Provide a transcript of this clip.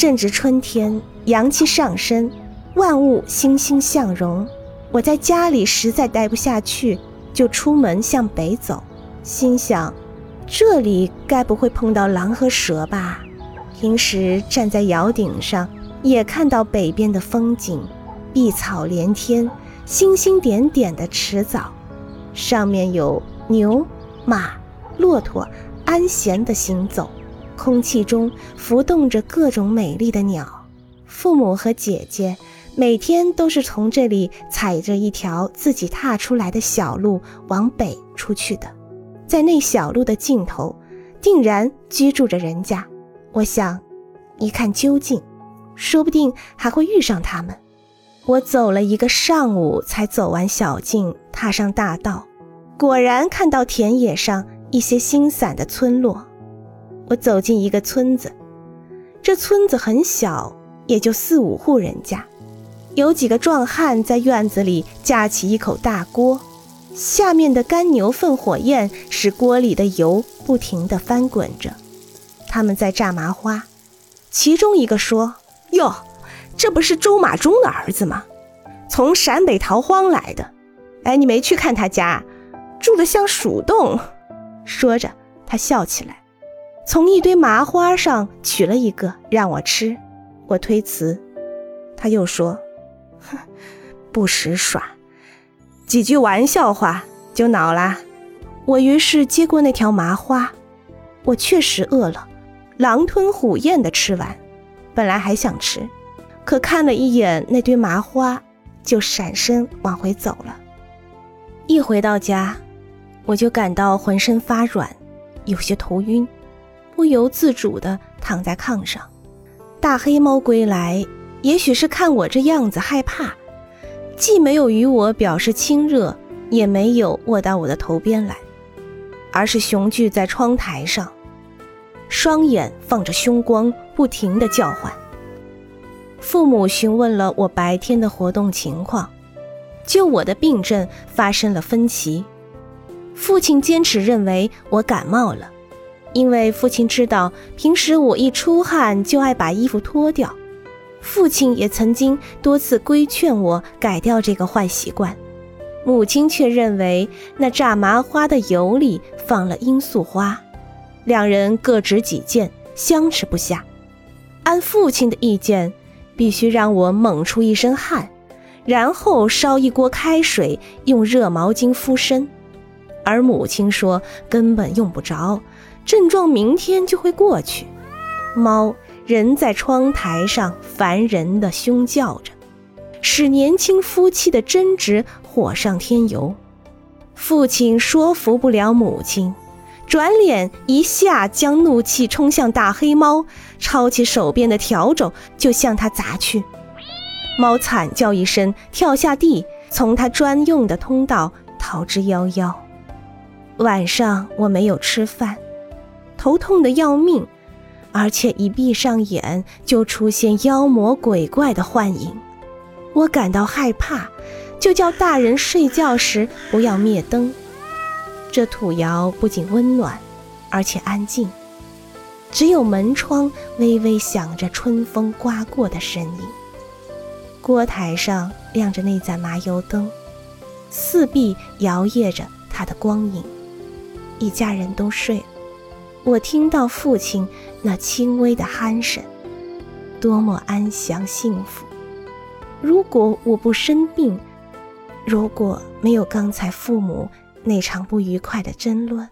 正值春天，阳气上升，万物欣欣向荣。我在家里实在待不下去，就出门向北走，心想，这里该不会碰到狼和蛇吧？平时站在窑顶上，也看到北边的风景，碧草连天，星星点点的池沼，上面有牛、马、骆驼安闲地行走，空气中浮动着各种美丽的鸟。父母和姐姐。每天都是从这里踩着一条自己踏出来的小路往北出去的，在那小路的尽头，定然居住着人家。我想，一看究竟，说不定还会遇上他们。我走了一个上午才走完小径，踏上大道，果然看到田野上一些星散的村落。我走进一个村子，这村子很小，也就四五户人家。有几个壮汉在院子里架起一口大锅，下面的干牛粪火焰使锅里的油不停地翻滚着。他们在炸麻花，其中一个说：“哟，这不是周马忠的儿子吗？从陕北逃荒来的。哎，你没去看他家，住得像鼠洞。”说着，他笑起来，从一堆麻花上取了一个让我吃。我推辞，他又说。哼，不识耍，几句玩笑话就恼啦。我于是接过那条麻花，我确实饿了，狼吞虎咽的吃完。本来还想吃，可看了一眼那堆麻花，就闪身往回走了。一回到家，我就感到浑身发软，有些头晕，不由自主地躺在炕上。大黑猫归来。也许是看我这样子害怕，既没有与我表示亲热，也没有卧到我的头边来，而是雄踞在窗台上，双眼放着凶光，不停地叫唤。父母询问了我白天的活动情况，就我的病症发生了分歧。父亲坚持认为我感冒了，因为父亲知道平时我一出汗就爱把衣服脱掉。父亲也曾经多次规劝我改掉这个坏习惯，母亲却认为那炸麻花的油里放了罂粟花，两人各执己见，相持不下。按父亲的意见，必须让我猛出一身汗，然后烧一锅开水，用热毛巾敷身；而母亲说根本用不着，症状明天就会过去。猫。人在窗台上烦人的凶叫着，使年轻夫妻的争执火上添油。父亲说服不了母亲，转脸一下将怒气冲向大黑猫，抄起手边的笤帚就向他砸去。猫惨叫一声，跳下地，从他专用的通道逃之夭夭。晚上我没有吃饭，头痛的要命。而且一闭上眼，就出现妖魔鬼怪的幻影，我感到害怕，就叫大人睡觉时不要灭灯。这土窑不仅温暖，而且安静，只有门窗微微响着春风刮过的声音。锅台上亮着那盏麻油灯，四壁摇曳着它的光影。一家人都睡了。我听到父亲那轻微的鼾声，多么安详幸福！如果我不生病，如果没有刚才父母那场不愉快的争论。